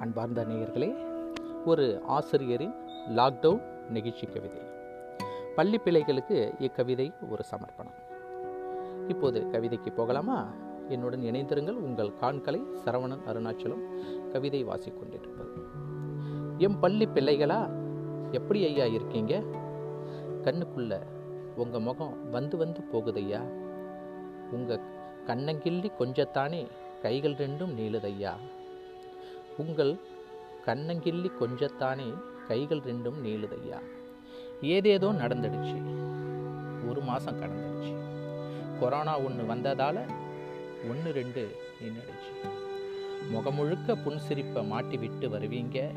அன்பார்ந்த நேயர்களே ஒரு ஆசிரியரின் லாக்டவுன் நெகிழ்ச்சி கவிதை. பள்ளி பிள்ளைகளுக்கு இக்கவிதை ஒரு சமர்ப்பணம். இப்போது கவிதைக்கு போகலாமா? என்னுடன் இணைந்திருங்கள் உங்கள் காண்களை சரவணன் அருணாச்சலம் கவிதை வாசிக்கொண்டிருப்பது எம் பள்ளி பிள்ளைகளா? எப்படி ஐயா இருக்கீங்க? கண்ணுக்குள்ள உங்கள் முகம் வந்து வந்து போகுதையா? உங்கள் கண்ணங்கிள்ளி கொஞ்சத்தானே கைகள் ரெண்டும் நீளுதையா? உங்கள் கண்ணங்கிள்ளி கொஞ்சத்தானே கைகள் ரெண்டும் நீளுதையா. ஏதேதோ நடந்துடுச்சு. ஒரு மாதம் கடந்துடுச்சு. கொரோனா ஒன்று வந்ததால் ஒன்று ரெண்டு நின்றுடுச்சு முகமுழுக்க புன்சிரிப்பை மாட்டி விட்டு வருவீங்க.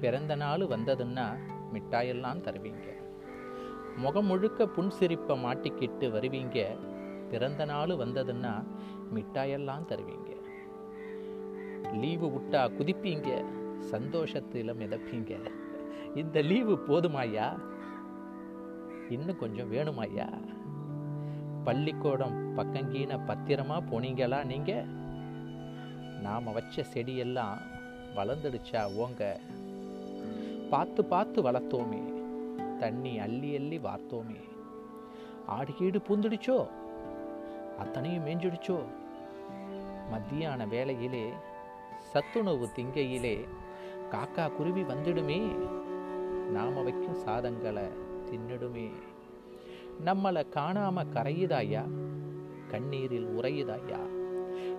பிறந்த நாள் வந்ததுன்னா மிட்டாயெல்லாம் தருவீங்க. முகமுழுக்க புன்சிரிப்பை மாட்டிக்கிட்டு வருவீங்க. பிறந்த நாள் வந்ததுன்னா மிட்டாயெல்லாம் தருவீங்க. லீவு விட்டா குதிப்பீங்க சந்தோஷத்தில் மிதப்பீங்க. இந்த லீவு போதுமாய்யா? இன்னும் கொஞ்சம் வேணுமாய்யா? பள்ளிக்கூடம் பக்கங்கீன பத்திரமா போனீங்களா நீங்க? நாம வச்ச செடியெல்லாம் வளர்ந்துடுச்சா ஓங்க? பார்த்து பார்த்து வளர்த்தோமே தண்ணி அள்ளி அள்ளி வார்த்தோமே. ஆடுகீடு பூந்துடுச்சோ? அத்தனையும் மேஞ்சிடுச்சோ? மத்தியான வேலையிலே சத்துணவு திங்கையிலே காக்கா குருவி வந்துடுமே. நாம வைக்கும் சாதங்களை தின்னுடுமே. நம்மளை காணாம கரையுதாயா? கண்ணீரில் உறையுதாயா?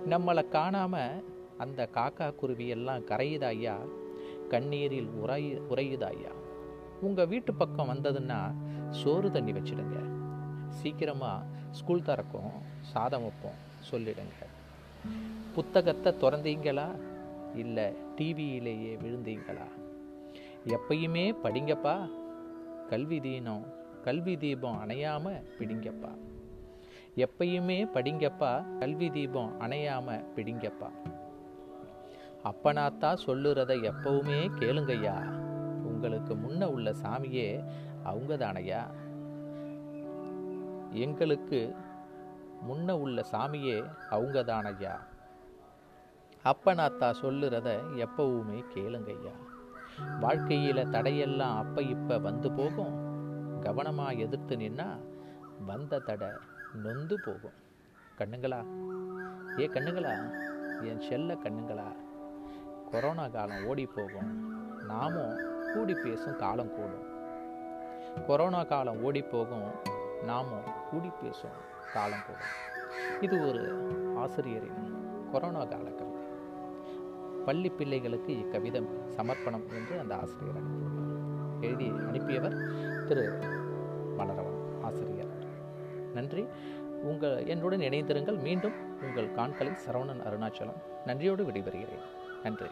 நம்மளை காணாம அந்த காக்கா குருவி எல்லாம் கரையுதாயா? கண்ணீரில் உறை உறையுதாயா? உங்கள் வீட்டு பக்கம் வந்ததுன்னா சோறு தண்ணி வச்சிடுங்க. சீக்கிரமாக ஸ்கூல் திறக்கும் சாதம் வைப்போம் சொல்லிடுங்க. புத்தகத்தை திறந்தீங்களா? இல்லை டிவியிலேயே விழுந்தீங்களா? எப்பயுமே படிங்கப்பா. கல்வி தீனம் கல்வி தீபம் அணையாமல் பிடிங்கப்பா. எப்பயுமே படிங்கப்பா கல்வி தீபம் அணையாமல் பிடிங்கப்பா. அப்பனாத்தா சொல்லுறத எப்பவுமே கேளுங்கய்யா. உங்களுக்கு முன்ன உள்ள சாமியே அவங்க தானையா எங்களுக்கு முன்ன உள்ள சாமியே அவங்க தானையா அப்பனாத்தா சொல்லுறத எப்பவுமே கேளுங்கய்யா. வாழ்க்கையில் தடையெல்லாம் அப்ப இப்ப வந்து போகும். கவனமாக எதிர்த்து நின்னா வந்த தடை நொந்து போகும். கண்ணுங்களா? ஏ கண்ணுங்களா? என் செல்ல கண்ணுங்களா? கொரோனா காலம் ஓடி போகும். நாமும் கூடி பேசும் காலம் கூடும். கொரோனா காலம் ஓடி போகும். நாமும் கூடி பேசும் காலம் கூடும். இது ஒரு ஆசிரியரின் கொரோனா கால பள்ளி பிள்ளைகளுக்கு இக்கவிதம் சமர்ப்பணம் என்று அந்த ஆசிரியர் அனுப்பியுள்ளார் எழுதி அனுப்பியவர் திரு. மலரவன் ஆசிரியர். நன்றி. உங்கள் என்னுடன் இணைந்திருங்கள். மீண்டும் உங்கள் காண்கலை சரவணன் அருணாச்சலம். நன்றியோடு விடைபெறுகிறேன். நன்றி.